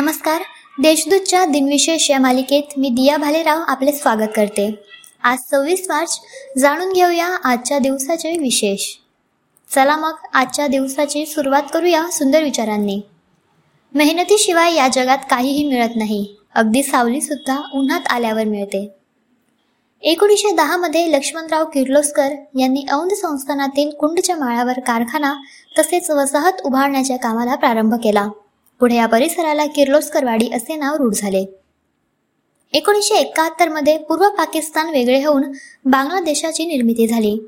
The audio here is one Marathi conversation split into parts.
नमस्कार. देशदूतच्या दिनविशेष या मालिकेत मी दिया भालेराव आपले स्वागत करते. आज सव्वीस मार्च. जाणून घेऊया आजच्या दिवसाचे विशेष. चला मग आजच्या दिवसाची सुरुवात करूया सुंदर विचारांनी. मेहनतीशिवाय या जगात काहीही मिळत नाही. अगदी सावलीसुद्धा उन्हात आल्यावर मिळते. एकोणीसशे दहामध्ये लक्ष्मणराव किर्लोस्कर यांनी औंध संस्थानातील कुंडच्या माळावर कारखाना तसेच वसाहत उभारण्याच्या कामाला प्रारंभ केला. पुढे या परिसराला किर्लोस्करवाडी असे नाव रूढ झाले. एकोणीसशे एकाहत्तरमध्ये पूर्व पाकिस्तान वेगळे होऊन बांगलादेशाची निर्मिती झाली.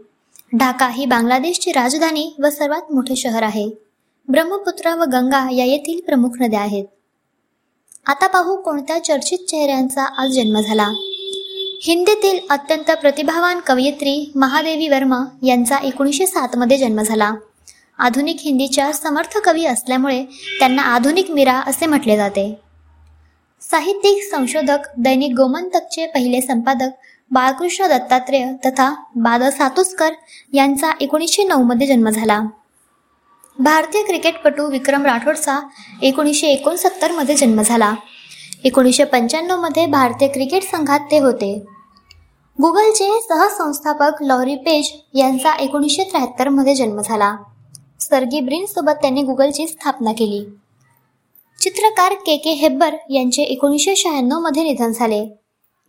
ढाका ही बांगलादेशची राजधानी व सर्वात मोठे शहर आहे. ब्रह्मपुत्र व गंगा या येथील प्रमुख नद्या आहेत. आता पाहू कोणत्या चर्चित चेहऱ्यांचा आज जन्म झाला. हिंदीतील अत्यंत प्रतिभावान कवयित्री महादेवी वर्मा यांचा एकोणीसशे सातमध्ये जन्म झाला. आधुनिक हिंदीच्या समर्थ कवी असल्यामुळे त्यांना आधुनिक मीरा असे म्हटले जाते. साहित्यिक संशोधक दैनिक गोमंतकचे पहिले संपादक बाळकृष्ण दत्तात्रेय तथा बाद सातोस्कर यांचा एकोणीसशे नऊमध्ये जन्म झाला. भारतीय क्रिकेटपटू विक्रम राठोडचा एकोणीसशे एकोणसत्तरमध्ये जन्म झाला. एकोणीसशे पंच्याण्णवमध्ये भारतीय क्रिकेट संघात ते होते. गुगलचे सहसंस्थापक लॉरी पेज यांचा एकोणीसशे त्र्याहत्तरमध्ये जन्म झाला. सर्गी ब्रिनसोबत त्यांनी गुगलची स्थापना केली. चित्रकार के के हेब्बर यांचे एकोणीसशे शहाण्णवमध्ये निधन झाले.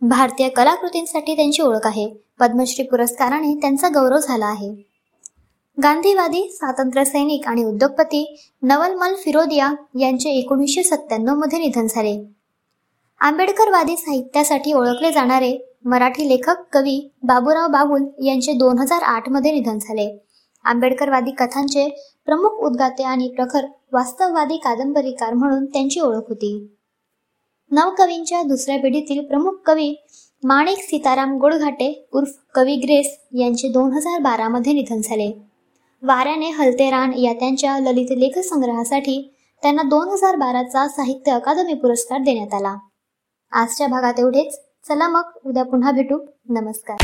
भारतीय कलाकृतींसाठी त्यांची ओळख आहे. पद्मश्री पुरस्काराने त्यांचा गौरव झाला आहे. गांधीवादी स्वातंत्र्य सैनिक आणि उद्योगपती नवलमल फिरोदिया यांचे एकोणीसशे सत्त्याण्णवमध्ये निधन झाले. आंबेडकरवादी साहित्यासाठी ओळखले जाणारे मराठी लेखक कवी बाबूराव बागुल यांचे दोन हजार आठमध्ये निधन झाले. आंबेडकरवादी कथांचे प्रमुख उद्गाते आणि प्रखर वास्तववादी कादंबरीकार म्हणून त्यांची ओळख होती. नवकवींच्या दुसऱ्या पिढीतील प्रमुख कवी माणिक सीताराम गोडघाटे उर्फ कवी ग्रेस यांचे दोन हजार बारामध्ये निधन झाले. वाऱ्याने हलते रान या त्यांच्या ललित लेख संग्रहासाठी त्यांना दोन हजार बाराचा साहित्य अकादमी पुरस्कार देण्यात आला. आजच्या भागात एवढेच. चला मग उद्या पुन्हा भेटू. नमस्कार.